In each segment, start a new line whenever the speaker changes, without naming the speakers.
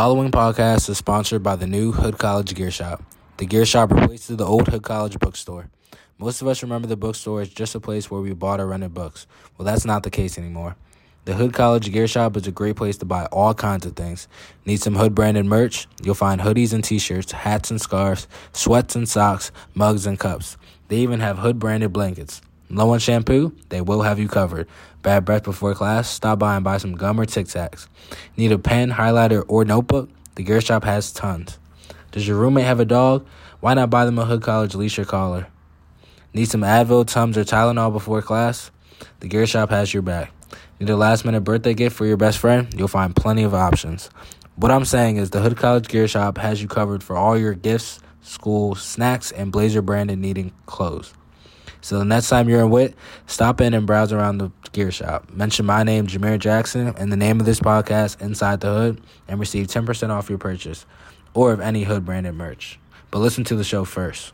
The following podcast is sponsored by the new Hood College Gear Shop. The Gear Shop replaces the old Hood College bookstore. Most of us remember the bookstore as just a place where we bought or rented books. Well, that's not the case anymore. The Hood College Gear Shop is a great place to buy all kinds of things. Need some Hood branded merch? You'll find hoodies and t shirts, hats and scarves, sweats and socks, mugs and cups. They even have Hood branded blankets. Low on shampoo? They will have you covered. Bad breath before class? Stop by and buy some gum or Tic Tacs. Need a pen, highlighter, or notebook? The Gear Shop has tons. Does your roommate have a dog? Why not buy them a Hood College leash or collar? Need some Advil, Tums, or Tylenol before class? The Gear Shop has your back. Need a last minute birthday gift for your best friend? You'll find plenty of options. What I'm saying is the Hood College Gear Shop has you covered for all your gifts, school, snacks, and Blazer branded needing clothes. So the next time you're in Wit, stop in and browse around the gear shop. Mention my name, Jameer Jackson, and the name of this podcast, Inside the Hood, and receive 10% off your purchase or of any Hood branded merch. But listen to the show first.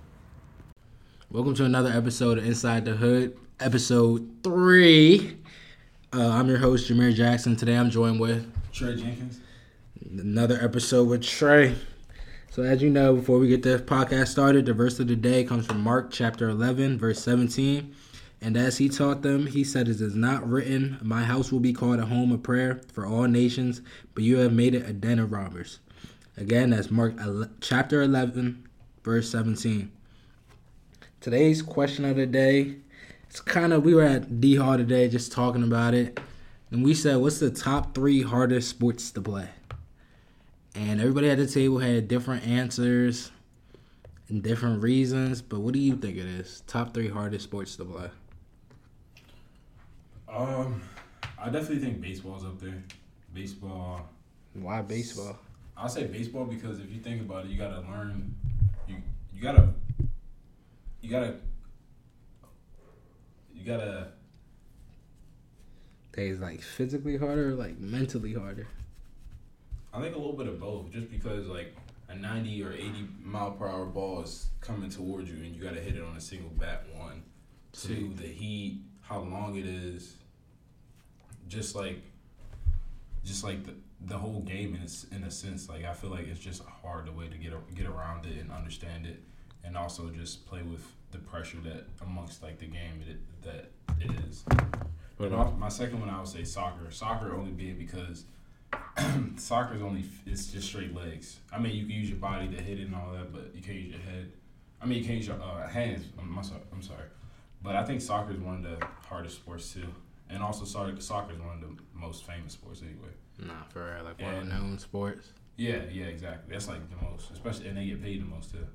Welcome to another episode of Inside the Hood, episode three. Uh, I'm your host, Jameer Jackson. Today I'm joined with
Trey Jenkins.
another episode with Trey. So, as you know, before we get the podcast started, the verse of the day comes from Mark chapter 11, verse 17. And as he taught them, he said, It is not written, My house will be called a home of prayer for all nations, but you have made it a den of robbers. Again, that's Mark chapter 11, verse 17. Today's question of the day, it's kind of, we were at D Hall today just talking about it. And we said, What's the top three hardest sports to play? And everybody at the table had different answers and different reasons. But what do you think it is? Top three hardest sports to play.
Um, I definitely think baseball's up there. Baseball.
Why baseball?
I'll say baseball because if you think about it, you gotta learn. You you gotta. You gotta. You gotta.
Is like physically harder, or like mentally harder.
I think a little bit of both, just because like a ninety or eighty mile per hour ball is coming towards you, and you gotta hit it on a single bat. One, two, the heat, how long it is. Just like, just like the the whole game in a, in a sense. Like I feel like it's just a hard way to get a, get around it and understand it, and also just play with the pressure that amongst like the game it, that it is. But my, um, my second one, I would say soccer. Soccer only being because soccer is only it's just straight legs. I mean, you can use your body to hit it and all that, but you can't use your head. I mean, you can't use your uh, hands. I'm, I'm sorry. I'm sorry, but I think soccer is one of the hardest sports too, and also soccer soccer is one of the most famous sports anyway.
Nah, for real, like well
And-
known sports.
Yeah, yeah, exactly. That's like the most, especially, and they get paid the most too.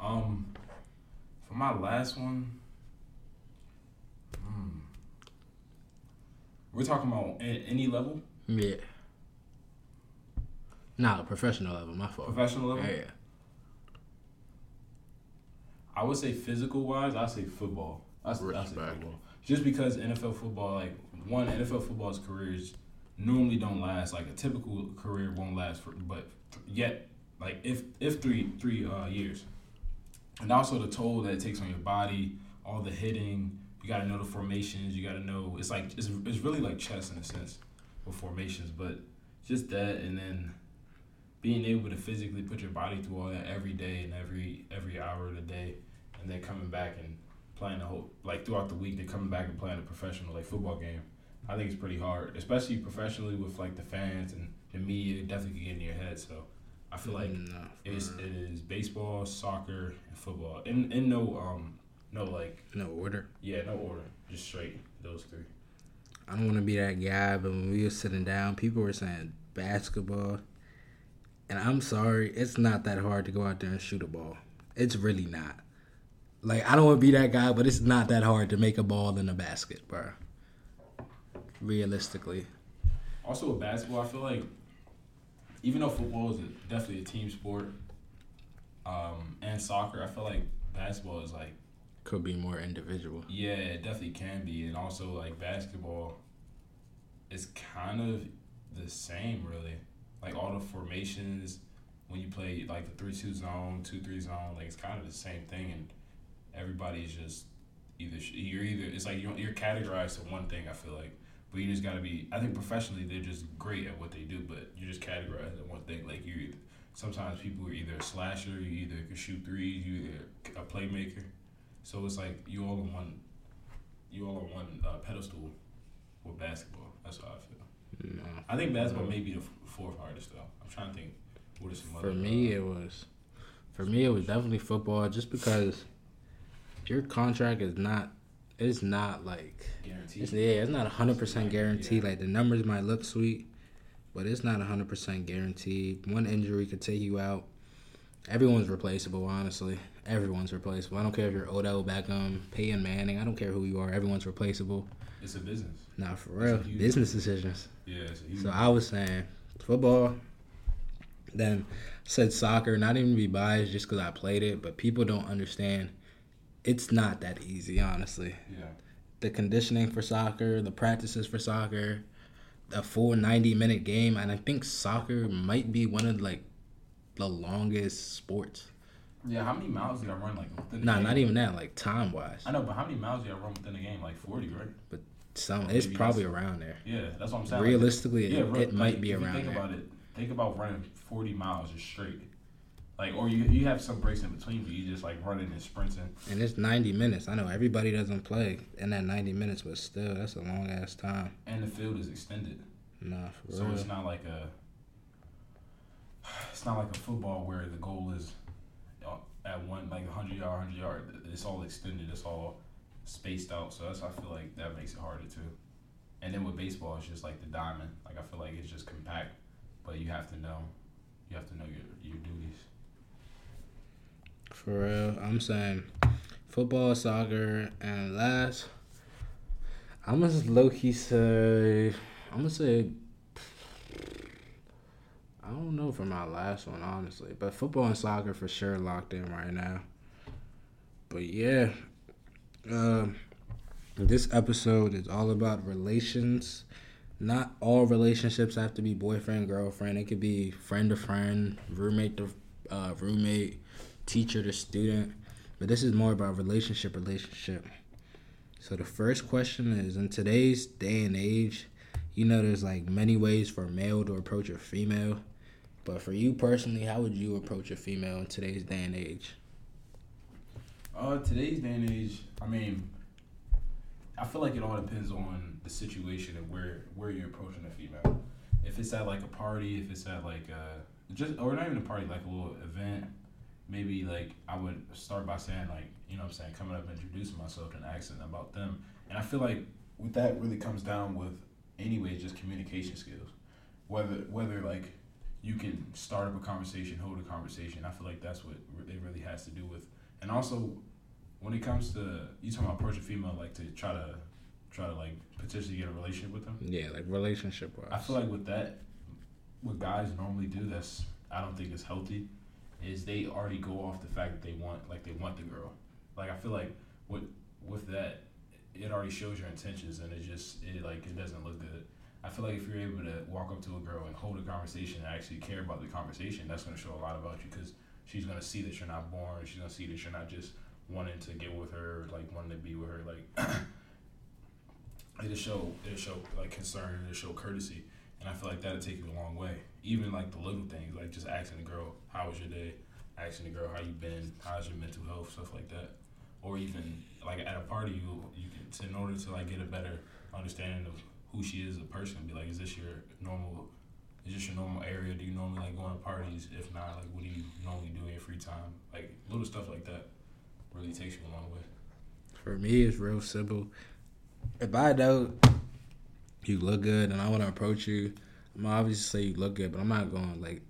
Um, for my last one, hmm, we're talking about any level,
Yeah. Nah, professional level. My fault.
professional level.
Yeah.
I would say physical wise, I say football. I say, I say football. Just because NFL football, like one NFL football's careers normally don't last. Like a typical career won't last for, but yet, like if if three three uh, years, and also the toll that it takes on your body, all the hitting. You got to know the formations. You got to know it's like it's, it's really like chess in a sense with formations, but just that and then being able to physically put your body through all that every day and every every hour of the day and then coming back and playing the whole like throughout the week they're coming back and playing a professional like football game i think it's pretty hard especially professionally with like the fans and the media it definitely can get in your head so i feel like it's it is baseball soccer and football in in no um no like
no order.
yeah no order just straight those three
I don't want to be that guy, but when we were sitting down, people were saying basketball. And I'm sorry, it's not that hard to go out there and shoot a ball. It's really not. Like, I don't want to be that guy, but it's not that hard to make a ball in a basket, bro. Realistically.
Also with basketball, I feel like even though football is a, definitely a team sport, um, and soccer, I feel like basketball is like
Could be more individual.
yeah, it definitely can be, and also like basketball is kind of the same really. Like all the formations when you play like the three two zone, two three zone, like it's kind of the same thing, and everybody's just either you're either it's like you're, you're categorized to one thing. I feel like But you just gotta be. I think professionally they're just great at what they do, but you just categorize in one thing. Like you, sometimes people are either a slasher, you either can shoot threes, you either a playmaker. So it's like you all in one, you all on one uh, pedestal with basketball. That's how I feel.
No.
I think basketball may be the fourth hardest though. I'm trying to think. What some
For me,
uh,
it was. For me, it was definitely football, just because your contract is not. It's not like.
guaranteed.
It's, yeah, it's not hundred percent guaranteed.
Yeah.
Like the numbers might look sweet, but it's not hundred percent guaranteed. One injury could take you out. Everyone's replaceable, honestly. Everyone's replaceable. I don't care if you're Odell Beckham, Peyton Manning. I don't care who you are. Everyone's replaceable.
It's a business.
Nah, for real. Business decisions.
Yeah. It's a huge
So I was saying football. Then said soccer. Not even be biased, just because I played it, but people don't understand. It's not that easy, honestly.
yeah.
The conditioning for soccer, the practices for soccer, a full ninety minute game, and I think soccer might be one of like the longest sports.
Yeah. How many miles did I run like within
Nah,
game?
not even that. Like time wise,
I know, but how many miles did I run within the game? Like forty, right?
But some
Maybe
it's probably around there.
Yeah, that's what I'm saying. Like,
Realistically,
yeah,
it,
right,
it might be around
think
there.
about it. Think about running forty miles just straight. Like, or you you have some breaks in between, but you just like running and sprinting.
And it's 90 minutes. I know everybody doesn't play in that 90 minutes, but still, that's a long ass time.
and the field is extended,
Nah, for
so
real.
it's not like a it's not like a football where the goal is uh, at one like hundred yard, hundred yard. It's all extended. It's all spaced out. So that's I feel like that makes it harder too. And then with baseball, it's just like the diamond. Like I feel like it's just compact, but you have to know you have to know your your duties.
For real. I'm saying football, soccer, and last, I'm going to low key say, I'm to say, I don't know for my last one, honestly. But football and soccer for sure locked in right now. But yeah, um, this episode is all about relations. Not all relationships have to be boyfriend girlfriend. It could be friend to friend, roommate to uh, roommate, teacher to student. But this is more about relationship relationship. So the first question is in today's day and age, you know there's like many ways for a male to approach a female. But for you personally, how would you approach a female in today's day and age?
Uh, today's day and age, I mean, I feel like it all depends on the situation and where where you're approaching a female. If it's at like a party, if it's at like uh just or not even a party, like a little event, maybe like I would start by saying like you know what I'm saying coming up and introducing myself and asking about them. And I feel like with that really comes down with anyway just communication skills. Whether whether like you can start up a conversation, hold a conversation. I feel like that's what it really has to do with. And also, when it comes to you talking about approaching female, like to try to try to like potentially get a relationship with them.
Yeah, like relationship wise.
I feel like with that, what guys normally do that's I don't think is healthy, is they already go off the fact that they want like they want the girl. Like I feel like with with that, it already shows your intentions and it just it like it doesn't look good. I feel like if you're able to walk up to a girl and hold a conversation and actually care about the conversation, that's gonna show a lot about you because she's gonna see that you're not born. She's gonna see that you're not just wanting to get with her, like wanting to be with her. Like it'll show it'll show like concern, it'll show courtesy, and I feel like that'll take you a long way. Even like the little things, like just asking the girl, "How was your day?" Asking the girl, "How you been?" How's your mental health? Stuff like that. Or even like at a party, you you can in order to like get a better understanding of who she is as a person. Be like, is this your normal? Is this your normal area? Do you normally like going to parties? If not, like what do you normally do in your free time? Like little stuff like that really takes you a long way.
For me, it's real simple. If I know you look good and I want to approach you, I'm obviously say you look good, but I'm not going like.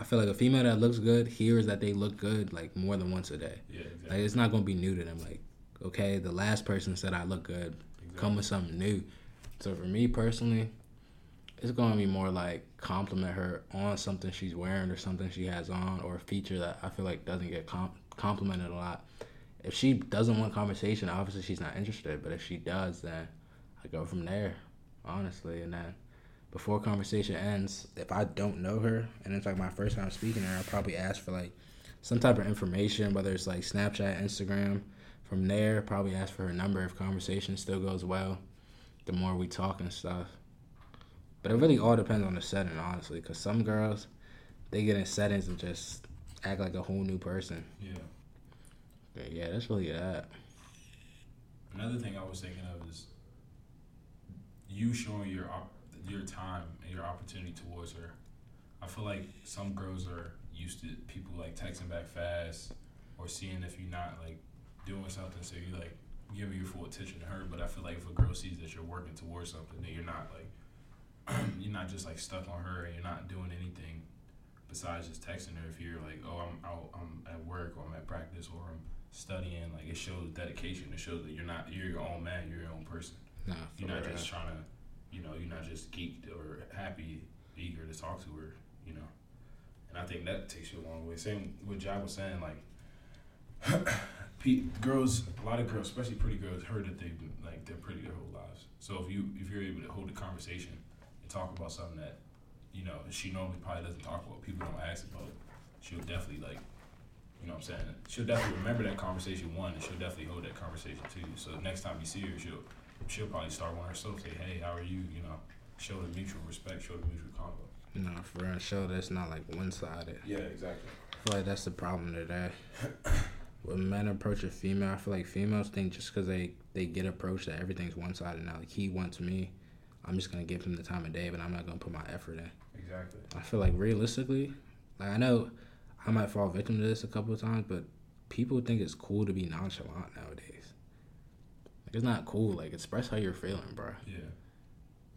I feel like a female that looks good hears that they look good like more than once a day.
Yeah, exactly.
Like it's not gonna be new to them. Like, okay, the last person said I look good. Come with something new. So for me personally, it's gonna be more like compliment her on something she's wearing or something she has on or a feature that I feel like doesn't get com- complimented a lot. If she doesn't want conversation, obviously she's not interested. But if she does, then I go from there, honestly. And then before conversation ends, if I don't know her and it's like my first time speaking to her, I'll probably ask for like some type of information, whether it's like Snapchat, Instagram. From there, probably ask for her number if conversation still goes well. The more we talk and stuff. But it really all depends on the setting, honestly, because some girls, they get in settings and just act like a whole new person.
Yeah.
But yeah, that's really that.
Another thing I was thinking of is you showing your op- your time and your opportunity towards her. I feel like some girls are used to people like texting back fast or seeing if you're not like doing something, so you like giving your full attention to her. But I feel like if a girl sees that you're working towards something, that you're not like you're not just like stuck on her and you're not doing anything besides just texting her. If you're like, oh, I'm out, I'm at work or I'm at practice or I'm studying, like it shows dedication. It shows that you're not you're your own man, you're your own person.
Nah,
You're not just trying to, you know, you're not just geeked or happy, eager to talk to her, you know. And I think that takes you a long way. Same with Jai was saying, like, pe- girls, a lot of girls, especially pretty girls, heard that they've been, like they're pretty their whole lives. So if you if you're able to hold a conversation and talk about something that, you know, she normally probably doesn't talk about, people don't ask about, she'll definitely like. You know what I'm saying? She'll definitely remember that conversation one, and she'll definitely hold that conversation two. So next time you see her, she'll she'll probably start one herself. Say, "Hey, how are you?" You know, show the mutual respect, show the mutual convo.
No, for real. Show that's not like one sided.
Yeah, exactly.
I feel like that's the problem today. when men approach a female, I feel like females think just because they, they get approached that everything's one sided now. Like he wants me, I'm just gonna give him the time of day, but I'm not gonna put my effort in.
Exactly.
I feel like realistically, like I know I might fall victim to this a couple of times, but people think it's cool to be nonchalant nowadays. Like it's not cool. Like express how you're feeling, bro.
Yeah.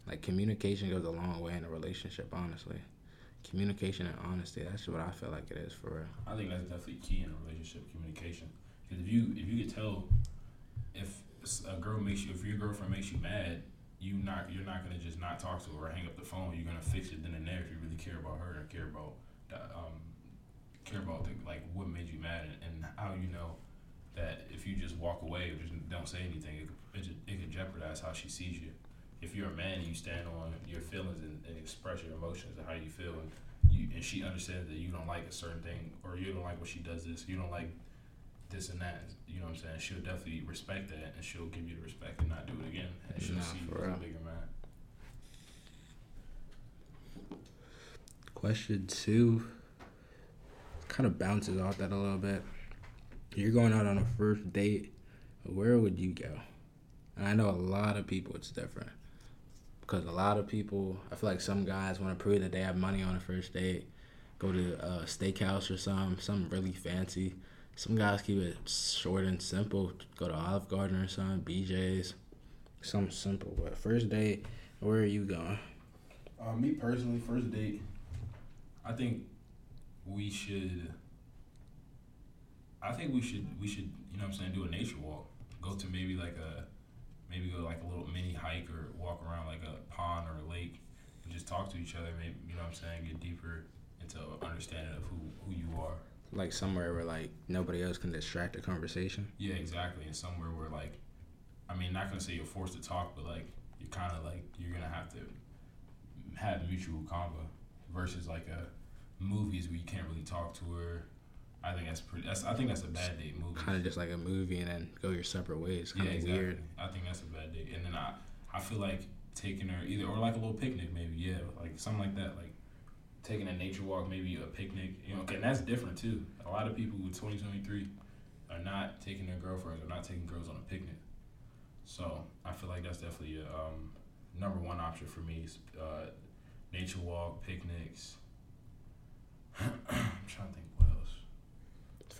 Like communication goes a long way in a relationship, honestly. Communication and honesty, that's what I feel like it is for real.
I think that's definitely key in a relationship communication. Because if you if you could tell if a girl makes you if your girlfriend makes you mad, you not you're not gonna just not talk to her or hang up the phone. You're gonna fix it then and there if you really care about her and care about the, um care about the, like what made you mad and, and how you know that if you just walk away or just don't say anything, it it, it could jeopardize how she sees you. If you're a man and you stand on your feelings and, and express your emotions and how you feel, and you and she understands that you don't like a certain thing or you don't like when she does this, you don't like this and that. You know what I'm saying? She'll definitely respect that and she'll give you the respect and not do it again. And she'll
Nah,
see you as a bigger man.
Question two kind of bounces off that a little bit. You're going out on a first date. Where would you go? And I know a lot of people it's different. Because a lot of people, I feel like some guys want to prove that they have money on a first date. Go to a steakhouse or something, something really fancy. Some guys keep it short and simple. Go to Olive Garden or something, BJ's. Something simple. But first date, where are you going?
Uh, me personally, first date, I think we should. I think we should we should you know what I'm saying do a nature walk. Go to maybe like a maybe go like a little mini hike or walk around like a pond or a lake and just talk to each other. Maybe you know what I'm saying get deeper into understanding of who who you are.
Like somewhere where like nobody else can distract the conversation.
Yeah, exactly. And somewhere where like, I mean, not gonna say you're forced to talk, but like you're kind of like you're gonna have to have mutual convo versus like a movies where you can't really talk to her. I think that's pretty. That's I think that's a bad date movie.
Kind of just like a movie and then go your separate ways. Kind
yeah,
of
exactly.
weird.
I think that's a bad date. And then I I feel like taking her either or like a little picnic maybe yeah like something like that like taking a nature walk maybe a picnic you know and that's different too. A lot of people with twenty twenty three are not taking their girlfriends or not taking girls on a picnic. So I feel like that's definitely a um, number one option for me is uh, nature walk, picnics. I'm trying to think.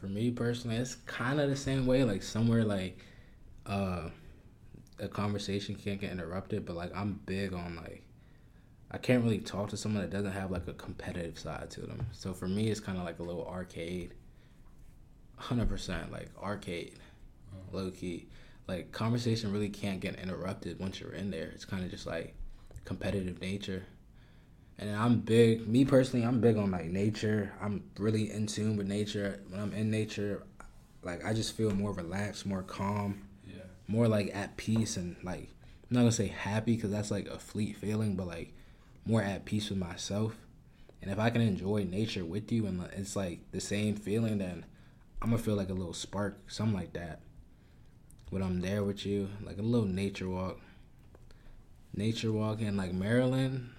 For me personally, it's kind of the same way. Like somewhere like uh, a conversation can't get interrupted, but like I'm big on like I can't really talk to someone that doesn't have like a competitive side to them. So for me, it's kind of like a little arcade. Hundred percent, like arcade, low key. Like conversation really can't get interrupted once you're in there. It's kind of just like competitive nature. And I'm big, me personally, I'm big on like nature. I'm really in tune with nature. When I'm in nature, like I just feel more relaxed, more calm,
Yeah.
more like at peace, and like I'm not gonna say happy because that's like a fleet feeling, but like more at peace with myself. And if I can enjoy nature with you and it's like the same feeling, then I'm gonna feel like a little spark, something like that. When I'm there with you, like a little nature walk. nature walking like Maryland.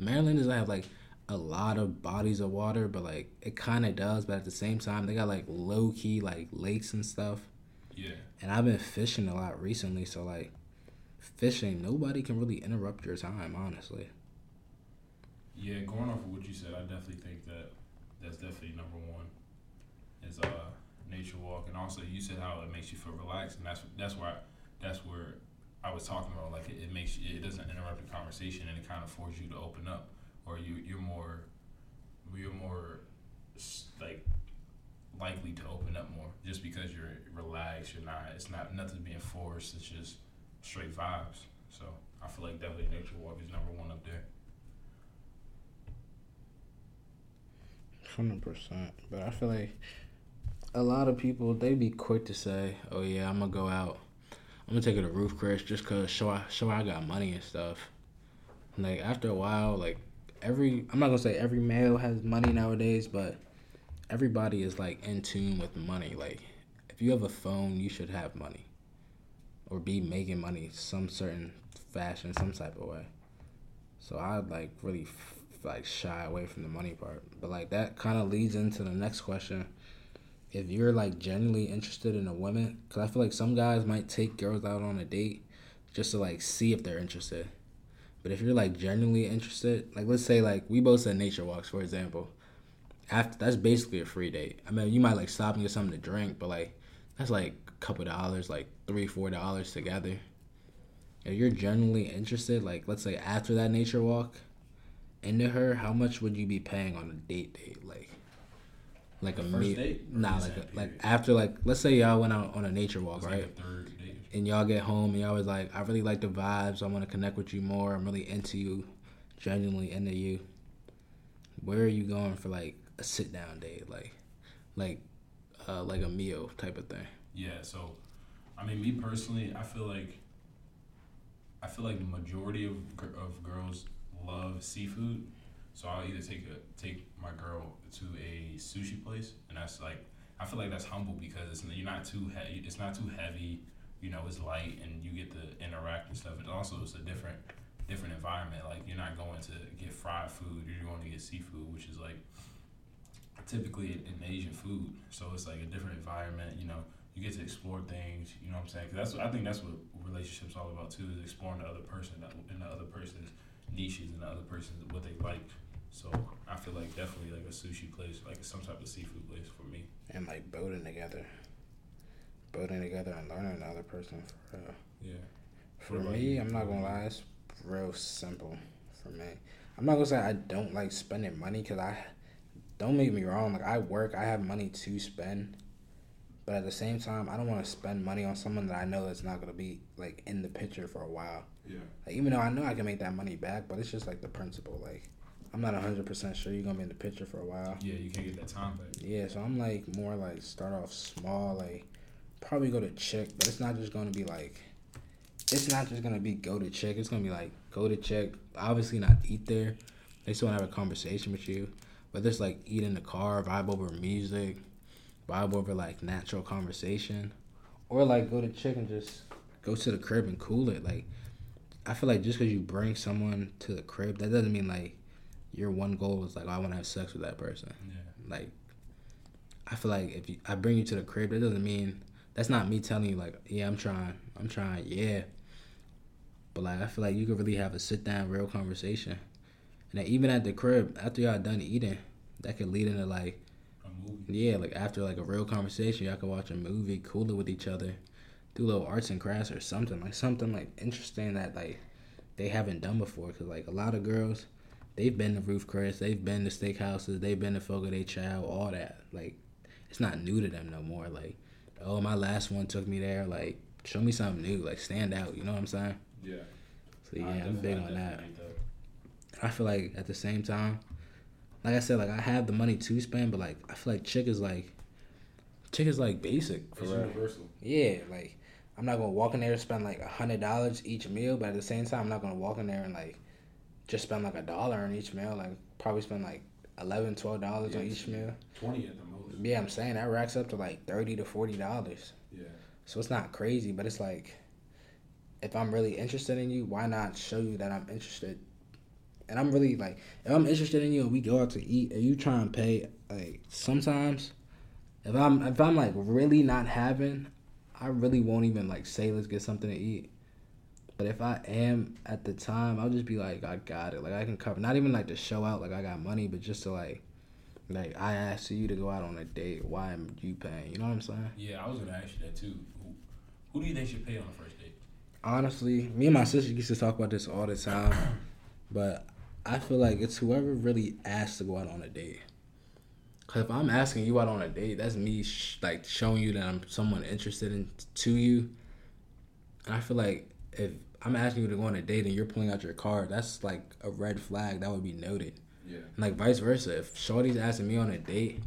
Maryland doesn't have like a lot of bodies of water, but like it kind of does. But at the same time, they got like low key like lakes and stuff.
Yeah.
And I've been fishing a lot recently, so like fishing, nobody can really interrupt your time, honestly.
Yeah, going off of what you said, I definitely think that that's definitely number one. Is uh nature walk, and also you said how it makes you feel relaxed, and that's that's why that's where I was talking about. Like it, it makes you, it doesn't interrupt the conversation, and it kind of forces you to open up, or you you're more you're more like likely to open up more just because you're relaxed. You're not. It's not nothing being forced. It's just straight vibes. So I feel like definitely nature walk is number one up there.
Hundred percent, but I feel like a lot of people they be quick to say, "Oh yeah, I'm gonna go out. I'm gonna take it to Ruth's Chris just cause show I show I got money and stuff." Like after a while, like every I'm not gonna say every male has money nowadays, but everybody is like in tune with money. Like if you have a phone, you should have money or be making money some certain fashion, some type of way. So I'd like really like shy away from the money part. But like that kind of leads into the next question. If you're like genuinely interested in a woman, because I feel like some guys might take girls out on a date just to like see if they're interested. But if you're like genuinely interested, like let's say like we both said nature walks for example, after that's basically a free date. I mean you might like stop and get something to drink, but like that's like a couple dollars, like three four dollars together. If you're genuinely interested, like let's say after that nature walk, into her, how much would you be paying on a date date? Like, like a
first date?
Nah, like a, like after like let's say y'all went out on a nature walk, right?
Like third date.
And y'all get home and y'all was like, I really like the vibes. I want to connect with you more. I'm really into you, genuinely into you. Where are you going for like a sit down date, like, like, uh, like a meal type of thing?
Yeah. So, I mean, me personally, I feel like. I feel like the majority of of girls love seafood, so I'll either take a take my girl to a sushi place, and that's like I feel like that's humble because it's you're not too heavy. It's not too heavy. You know, it's light, and you get to interact and stuff. And also, it's a different different environment. Like you're not going to get fried food. You're going to get seafood, which is like typically an Asian food. So it's like a different environment. You know, you get to explore things. You know what I'm saying? Cause that's I think that's what relationships all about too is exploring the other person and the other person's niches and the other person's what they like. So I feel like definitely like a sushi place, like some type of seafood place for me.
And like building together, building together and learning another person for real.
Yeah.
For me, I'm not gonna lie, it's real simple for me. I'm not gonna say I don't like spending money because I don't make me wrong. Like I work, I have money to spend, but at the same time, I don't want to spend money on someone that I know that's not gonna be like in the picture for a while.
Yeah.
Like, even though I know I can make that money back, but it's just like the principle. Like I'm not hundred percent sure you're gonna be in the picture for a while.
Yeah, you can't get that time back.
Yeah, so I'm like more like start off small, like probably go to chick, but it's not just gonna be like it's not just gonna be go to chick. It's gonna be like go to check. Obviously not eat there. They still wanna have a conversation with you. But there's like eat in the car, vibe over music, vibe over like natural conversation. Or like go to chick and just go to the crib and cool it. Like I feel like just because you bring someone to the crib, that doesn't mean like your one goal is like oh, I want to have sex with that person.
Yeah.
Like I feel like if you, I bring you to the crib, that doesn't mean that's not me telling you like yeah I'm trying, I'm trying, yeah. But like I feel like you could really have a sit down, real conversation, and then even at the crib after y'all done eating, that could lead into like
a movie.
yeah, like after like a real conversation, y'all could watch a movie, cool it with each other, do little arts and crafts or something like something like interesting that like they haven't done before. Cause like a lot of girls, they've been to Ruth's Chris, they've been to steakhouses, they've been to Fogo de Chao, all that. Like it's not new to them no more. Like oh my last one took me there. Like show me something new. Like stand out. You know what I'm saying?
Yeah.
So yeah, I'm big on that. I feel like at the same time, like I said, like I have the money to spend, but like I feel like chick is like, chick is like basic for
universal.
Yeah, like I'm not gonna walk in there and spend like a hundred dollars each meal, but at the same time, I'm not gonna walk in there and like just spend like a dollar on each meal. Like probably spend like 11 12 dollars on each meal.
Twenty at the most.
Yeah, I'm saying that racks up to like thirty to forty dollars.
Yeah.
So it's not crazy, but it's like if I'm really interested in you, why not show you that I'm interested? And I'm really like, if I'm interested in you and we go out to eat and you try and pay, like sometimes, if I'm if I'm like really not having, I really won't even like say let's get something to eat. But if I am at the time, I'll just be like, I got it. Like I can cover. Not even like to show out like I got money, but just to like, like I asked you to go out on a date. Why am you paying? You know what I'm saying?
Yeah, I was gonna ask you that too. Who, who do you think should pay on the first date?
Honestly, me and my sister used to talk about this all the time, but I feel like it's whoever really asks to go out on a date. Cause if I'm asking you out on a date, that's me sh- like showing you that I'm someone interested in to you. And I feel like if I'm asking you to go on a date and you're pulling out your card, that's like a red flag that would be noted.
Yeah.
And like vice versa, if Shorty's asking me on a date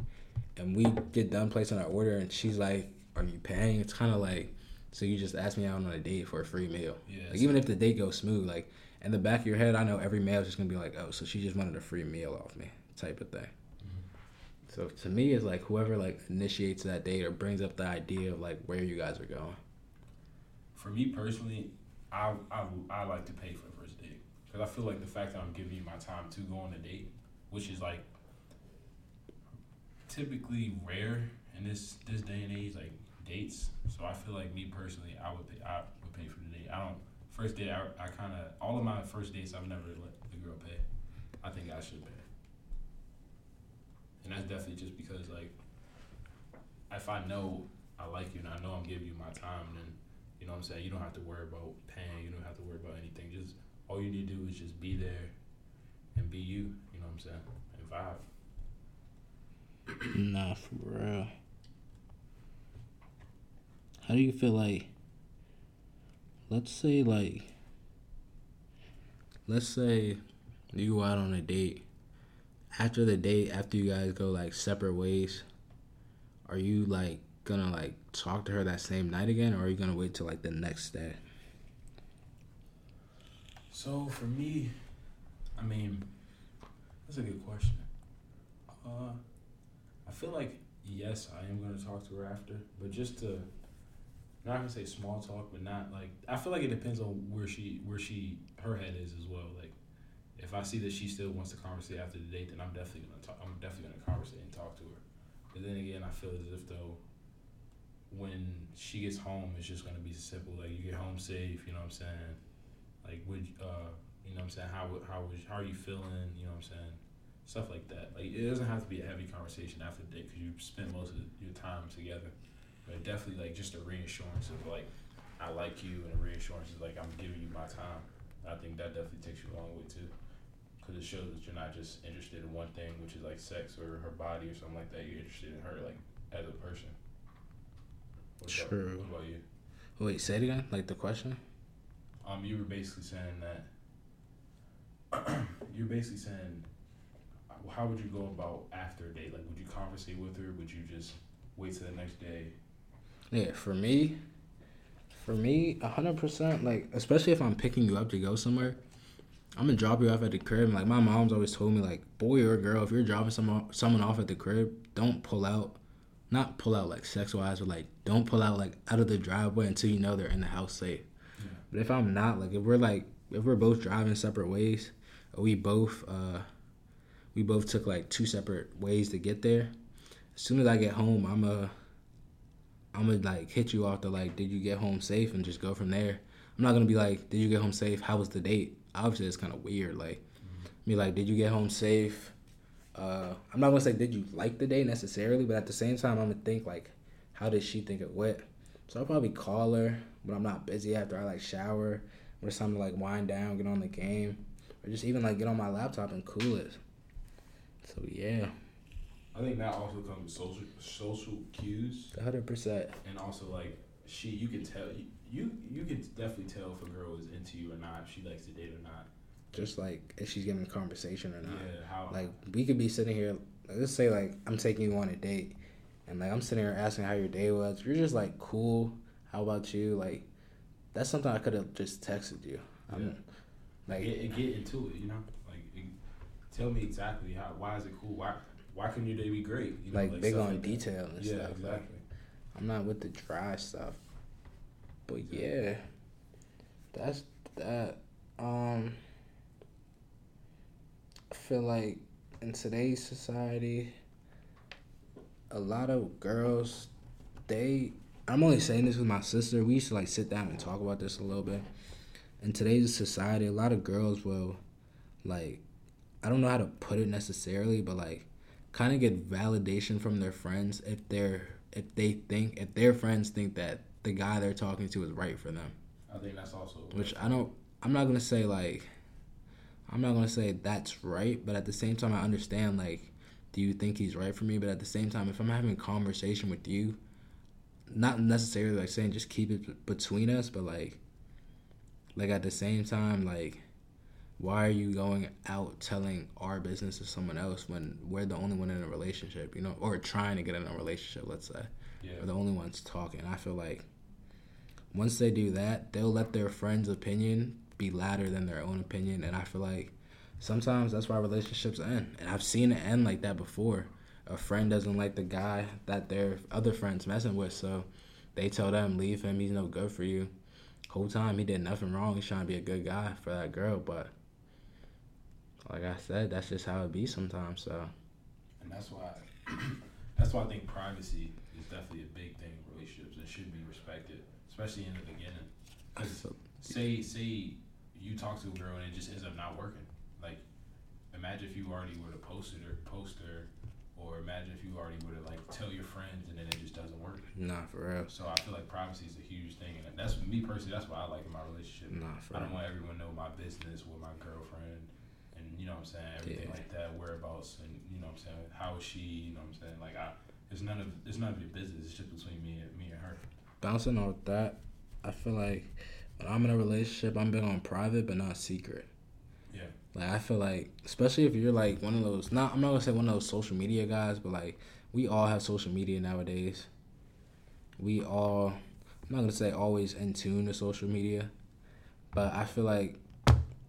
and we get done placing our order and she's like, "Are you paying?" It's kind of like, so you just asked me out on a date for a free meal.
Yeah,
Like even if the date goes smooth, like in the back of your head, I know every male's just gonna be like, "Oh, so she just wanted a free meal off me," type of thing.
Mm-hmm.
So to me, it's like whoever like initiates that date or brings up the idea of like where you guys are going.
For me personally, I I, I like to pay for the first date because I feel like the fact that I'm giving you my time to go on a date, which is like typically rare in this this day and age, like dates. So I feel like me personally, I would pay I would pay for the date. I don't first date. I, I kind of all of my first dates I've never let the girl pay. I think I should pay, and that's definitely just because like if I know I like you and I know I'm giving you my time, then you know what I'm saying? You don't have to worry about paying. You don't have to worry about anything. Just all you need to do is just be there and be you. You know what I'm saying? And vibe.
Nah, for real. How do you feel like? Let's say like. Let's say you go out on a date. After the date, after you guys go like separate ways, are you like gonna like talk to her that same night again, or are you gonna wait till like the next day?
So for me, I mean, that's a good question. Uh, I feel like yes, I am gonna talk to her after, but just to not gonna say small talk, but not like I feel like it depends on where she where she her head is as well. Like if I see that she still wants to conversate after the date, then I'm definitely gonna talk. I'm definitely gonna conversate and talk to her. But then again, I feel as if though when she gets home, it's just gonna be simple. Like you get home safe. You know what I'm saying? Like would uh you know what I'm saying how how was how are you feeling? You know what I'm saying? Stuff like that. Like it doesn't have to be a heavy conversation after the date because you spent most of your time together. But definitely like just a reassurance of like I like you and a reassurance is like I'm giving you my time. I think that definitely takes you a long way too. Because it shows that you're not just interested in one thing, which is like sex or her body or something like that. You're interested in her like as a person. What about-
True.
what about you?
Wait, say it again. Like the question.
Um, you were basically saying that. you're basically saying, how would you go about after a date? Like, would you conversate with her? Would you just wait till the next day?
Yeah, for me, for me, hundred percent. Like, especially if I'm picking you up to go somewhere, I'm gonna drop you off at the crib. Like my mom's always told me, like boy or girl, if you're dropping someone someone off at the crib, don't pull out. Not pull out like sex wise, but like don't pull out like out of the driveway until you know they're in the house safe.
Yeah.
But if I'm not, like if we're like if we're both driving separate ways, or we both uh we both took like two separate ways to get there. As soon as I get home, I'm a I'm gonna like hit you off the like, did you get home safe, and just go from there. I'm not gonna be like, did you get home safe? How was the date? Obviously, it's kind of weird. Like, be like, did you get home safe? Uh, I'm not gonna say did you like the date necessarily, but at the same time, I'm gonna think like, how did she think it went? So I'll probably call her when I'm not busy after I like shower or something to like wind down, get on the game, or just even like get on my laptop and cool it. So yeah,
I think that also comes with social social cues,
hundred percent.
and also like she, you can tell you you you can definitely tell if a girl is into you or not, if she likes to date or not.
Just like if she's giving a conversation or not.
Yeah, how
Like we could be sitting here. Let's say like I'm taking you on a date, and like I'm sitting here asking how your day was. You're just like cool. How about you? Like that's something I could have just texted you. I'm,
Yeah.
Like
get, get into it, you know. Like, it, tell me exactly how. Why is it cool? Why why can your day be great? You know,
like, big
stuff
on
like
detail and
Yeah,
stuff. Like,
exactly.
I'm not with the dry stuff. But yeah. That's that. Um, I feel like in today's society, a lot of girls, they. I'm only saying this with my sister. We used to like sit down and talk about this a little bit. In today's society, a lot of girls will, like, I don't know how to put it necessarily, but like, kind of get validation from their friends if they're if they think if their friends think that the guy they're talking to is right for them.
I think that's also
Which I don't. I'm not gonna say like. I'm not gonna say that's right, but at the same time, I understand like, do you think he's right for me? But at the same time, if I'm having a conversation with you, not necessarily like saying just keep it between us, but like, like at the same time, like, why are you going out telling our business to someone else when we're the only one in a relationship, you know, or trying to get in a relationship, let's say,
yeah.
we're the only ones talking. I feel like once they do that, they'll let their friend's opinion be louder than their own opinion. And I feel like sometimes that's why relationships end. And I've seen it end like that before. A friend doesn't like the guy that their other friends messing with, so they tell them leave him. He's no good for you. Whole time he did nothing wrong. He's trying to be a good guy for that girl, but like I said, that's just how it be sometimes. So
and that's why that's why I think privacy is definitely a big thing in relationships and should be respected, especially in the beginning. Say say you talk to a girl and it just ends up not working. Like imagine if you already were to post it or post her, or imagine if you already were to like tell your friends and then it just doesn't work.
nah, for real.
So I feel like privacy is a huge thing, and that's me personally. That's what I like in my relationship.
Nah, for
I don't
real.
want everyone to know my business with my girlfriend, and you know what I'm saying, everything
Yeah.
like that, whereabouts, and you know what I'm saying, how is she, you know what I'm saying, like I, it's none of it's none of your business. It's just between me and me and her.
Bouncing off that, I feel like when I'm in a relationship, I'm big on private but not secret.
Yeah.
Like I feel like, especially if you're like one of those, not I'm not gonna say one of those social media guys, but like we all have social media nowadays. We all, I'm not gonna say always in tune to social media, but I feel like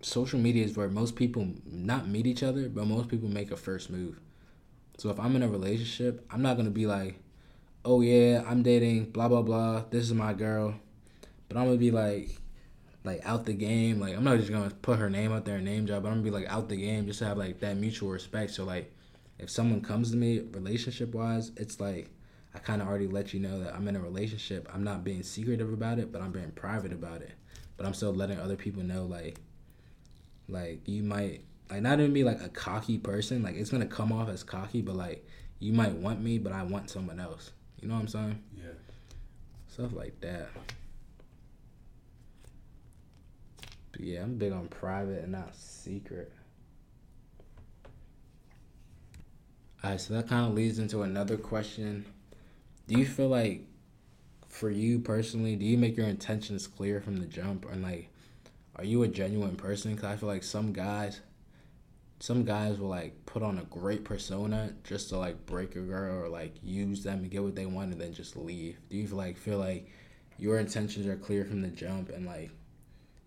social media is where most people not meet each other, but most people make a first move. So if I'm in a relationship, I'm not gonna be like, oh yeah, I'm dating blah blah blah. This is my girl, but I'm gonna be like, like out the game. Like I'm not just gonna put her name out there, and name drop. But I'm gonna be like out the game, just to have like that mutual respect. So like, if someone comes to me relationship wise, it's like I kind of already let you know that I'm in a relationship. I'm not being secretive about it, but I'm being private about it. But I'm still letting other people know like, like you might like not even be like a cocky person. Like it's gonna come off as cocky, but like you might want me, but I want someone else. You know what I'm saying?
Yeah.
Stuff like that. But yeah, I'm big on private and not secret. Alright, so that kind of leads into another question. Do you feel like, for you personally, do you make your intentions clear from the jump? And like, are you a genuine person? Because I feel like some guys, some guys will like put on a great persona just to like break a girl or like use them and get what they want and then just leave. Do you feel like feel like your intentions are clear from the jump and like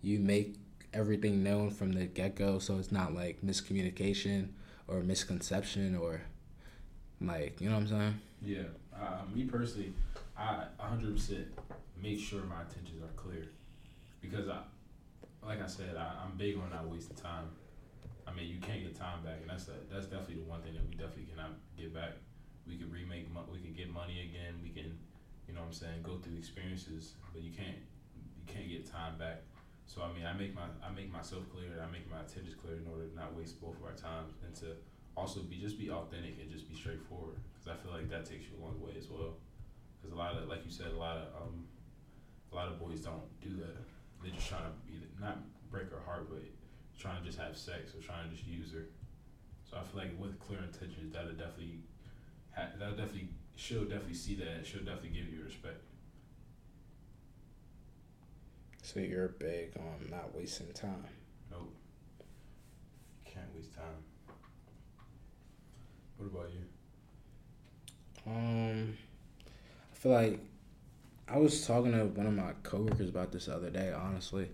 you make everything known from the get go so it's not like miscommunication or misconception or like you know what I'm saying?
Yeah. Uh, me personally, I 100% make sure my intentions are clear, because I, like I said, I, I'm big on not wasting time. I mean, you can't get time back, and that's a, that's definitely the one thing that we definitely cannot get back. We can remake, we can get money again. We can, you know, what I'm saying, go through experiences, but you can't, you can't get time back. So I mean, I make my, I make myself clear, and I make my intentions clear in order to not waste both of our times, and to also be just be authentic and just be straightforward. Because I feel like that takes you a long way as well. Because a lot of, like you said, a lot of, um, a lot of boys don't do that. They're just trying to be not break her heart, but trying to just have sex or trying to just use her. So I feel like with clear intentions, that'll definitely, ha- that'll definitely, she'll definitely see that. and She'll definitely give you respect.
So you're big on not wasting time.
Nope. Can't waste time. What about you?
Um, I feel like I was talking to one of my coworkers about this the other day. Honestly,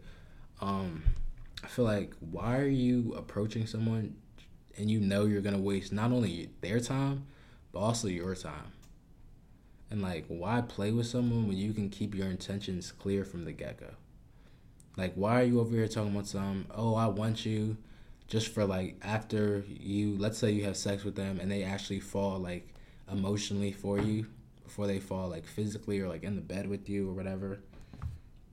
um, I feel like why are you approaching someone and you know you're gonna waste not only their time but also your time? And like, why play with someone when you can keep your intentions clear from the get go? Like, why are you over here talking about some? Oh, I want you, just for like after you. Let's say you have sex with them and they actually fall like emotionally for you before they fall like physically or like in the bed with you or whatever.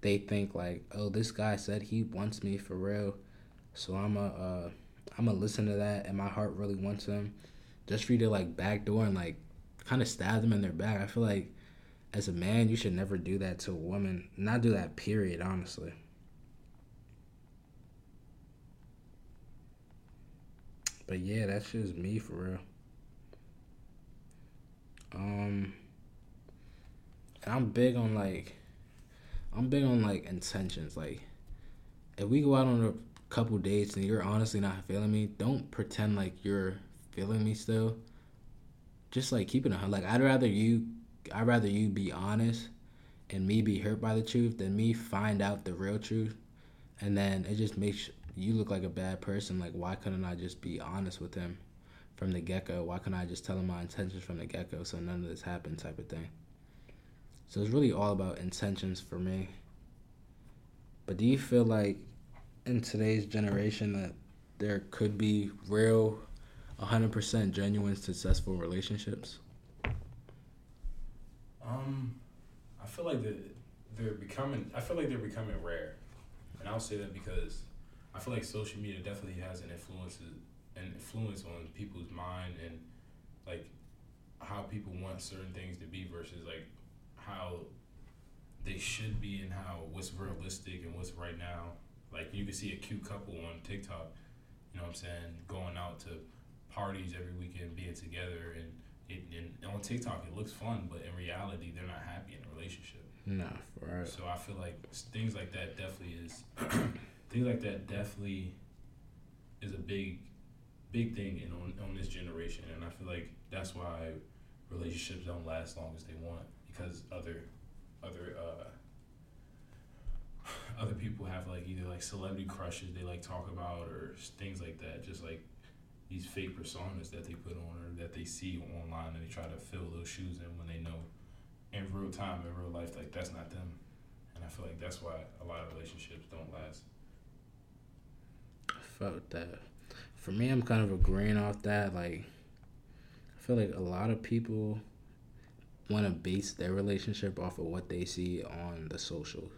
They think like, oh, this guy said he wants me for real, so I'm a, uh, I'm gonna listen to that, and my heart really wants him. Just for you to like backdoor and like kind of stab them in their back. I feel like as a man, you should never do that to a woman. Not do that. Period. Honestly. But yeah, that's just me for real. Um, I'm big on like, I'm big on like intentions. Like, if we go out on a couple dates and you're honestly not feeling me, don't pretend like you're feeling me still. Just like keep it like I'd rather you, I'd rather you be honest, and me be hurt by the truth than me find out the real truth, and then it just makes you look like a bad person. Like, why couldn't I just be honest with him from the get go? Why couldn't I just tell him my intentions from the get go so none of this happened, type of thing? So it's really all about intentions for me. But do you feel like in today's generation that there could be real, 100% genuine, successful relationships?
Um, I feel like that they're becoming. I feel like they're becoming rare, and I'll say that because I feel like social media definitely has an influence an influence on people's mind and like how people want certain things to be versus like how they should be and how what's realistic and what's right now. Like you can see a cute couple on TikTok, you know what I'm saying, going out to parties every weekend, being together, and, it, and on TikTok it looks fun, but in reality they're not happy in a relationship.
Nah, right.
So I feel like things like that definitely is things like that definitely is a big big thing in on, on this generation and I feel like that's why relationships don't last as long as they want because other other uh other people have like either like celebrity crushes they like talk about or things like that just like these fake personas that they put on or that they see online and they try to fill those shoes in when they know in real time in real life like that's not them and i feel like that's why a lot of relationships don't last
felt that for me i'm kind of agreeing off that like i feel like a lot of people want to base their relationship off of what they see on the socials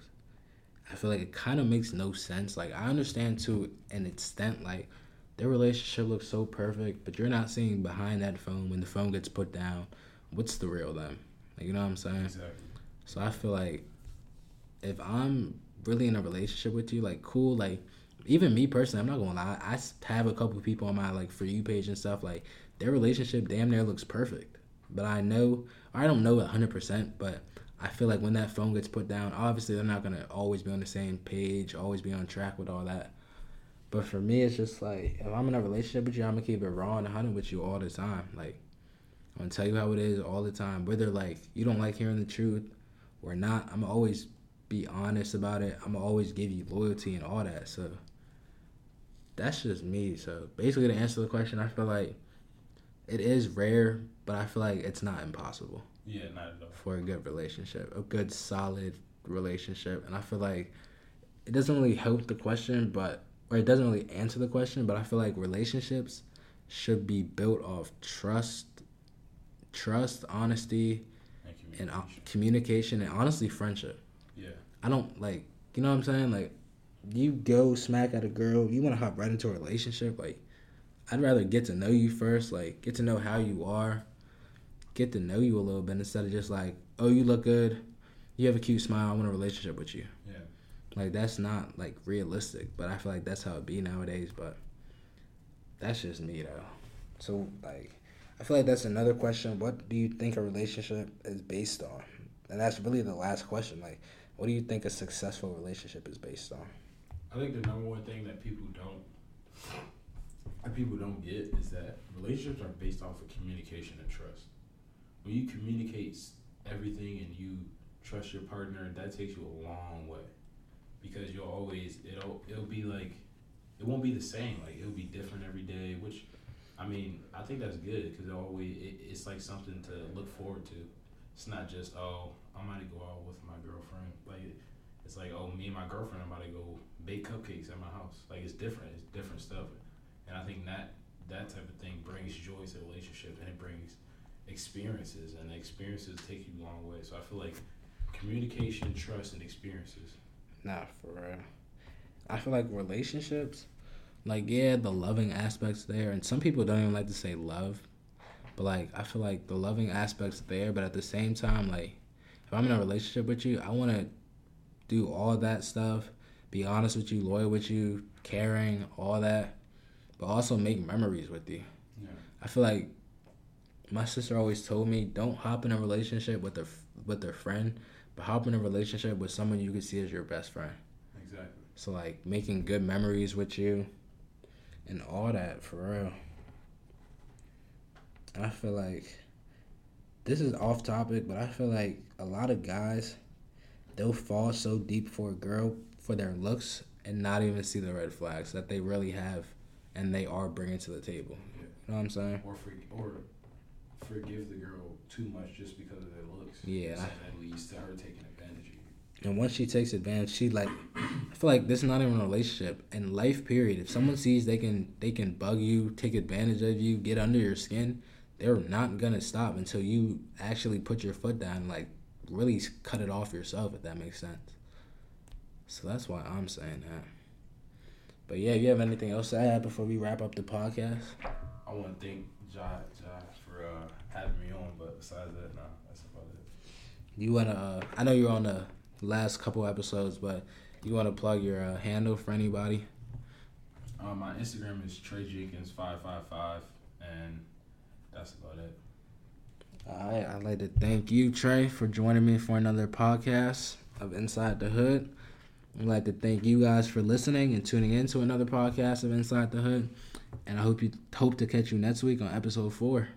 i feel like it kind of makes no sense like i understand to an extent like their relationship looks so perfect but you're not seeing behind that phone when the phone gets put down what's the real them like, you know what I'm saying?
Exactly.
So I feel like if I'm really in a relationship with you, like cool, like even me personally, I'm not gonna lie, I have a couple people on my like for you page and stuff, like their relationship damn near looks perfect. But I know I don't know hundred percent, but I feel like when that phone gets put down, obviously they're not gonna always be on the same page, always be on track with all that. But for me, it's just like if I'm in a relationship with you, I'm gonna keep it raw and hundred with you all the time. Like I'm gonna tell you how it is all the time. Whether like you don't like hearing the truth or not, I'm always be honest about it. I'm always give you loyalty and all that. So that's just me. So basically, to answer the question, I feel like it is rare, but I feel like it's not impossible.
Yeah, not at all.
For a good relationship, a good solid relationship, and I feel like it doesn't really help the question, but or it doesn't really answer the question. But I feel like relationships should be built off trust trust, honesty, and communication. and uh, communication, and honestly, friendship.
Yeah.
I don't like, you know what I'm saying? Like, you go smack at a girl, you want to hop right into a relationship. Like, I'd rather get to know you first, like, get to know how you are, get to know you a little bit instead of just like, oh, you look good, you have a cute smile, I want a relationship with you.
Yeah.
Like, that's not, like, realistic, but I feel like that's how it be nowadays, but that's just me, though. So, like, I feel like that's another question. What do you think a relationship is based on? And that's really the last question. Like, what do you think a successful relationship is based on?
I think the number one thing that people don't that people don't get is that relationships are based off of communication and trust. When you communicate everything and you trust your partner, that takes you a long way because you'll always it'll it'll be like it won't be the same. Like it'll be different every day, which I mean, I think that's good because it always it, it's like something to look forward to. It's not just oh I'm about to go out with my girlfriend. Like it's like, oh, me and my girlfriend are about to go bake cupcakes at my house. Like it's different. It's different stuff. And I think that that type of thing brings joy to the relationship and it brings experiences and experiences take you a long way. So I feel like communication, trust, and experiences.
Nah, for real. I feel like relationships, like yeah, the loving aspects there, and some people don't even like to say love, but like I feel like the loving aspects there, but at the same time, like if I'm in a relationship with you, I want to do all that stuff, be honest with you, loyal with you, caring, all that, but also make memories with you.
Yeah.
I feel like my sister always told me don't hop in a relationship with a with their friend, but hop in a relationship with someone you could see as your best friend.
Exactly.
So like making good memories with you, and all that for real. I feel like this is off topic, but I feel like a lot of guys they'll fall so deep for a girl for their looks and not even see the red flags that they really have and they are bringing to the table.
Yeah.
You know what I'm saying?
Or for, or forgive the girl too much just because of their looks.
Yeah.
So that leads to her taking advantage of you.
And once she takes advantage, she like I feel like this is not even a relationship. In life period, if someone sees they can they can bug you, take advantage of you, get under your skin, they're not gonna stop until you actually put your foot down, like really cut it off yourself, if that makes sense. So that's why I'm saying that. But yeah, you have anything else to add before we wrap up the podcast?
I want to thank Josh, Josh for uh, having me on, but besides that, nah, that's about it.
You wanna? Uh, I know you're on the last couple episodes, but you wanna plug your uh, handle for anybody?
Um, my Instagram is Trey Jenkins five five five, and that's about it.
All right, I'd like to thank you, Trey, for joining me for another podcast of Inside the Hood. I'd like to thank you guys for listening and tuning in to another podcast of Inside the Hood. And I hope you hope to catch you next week on episode four.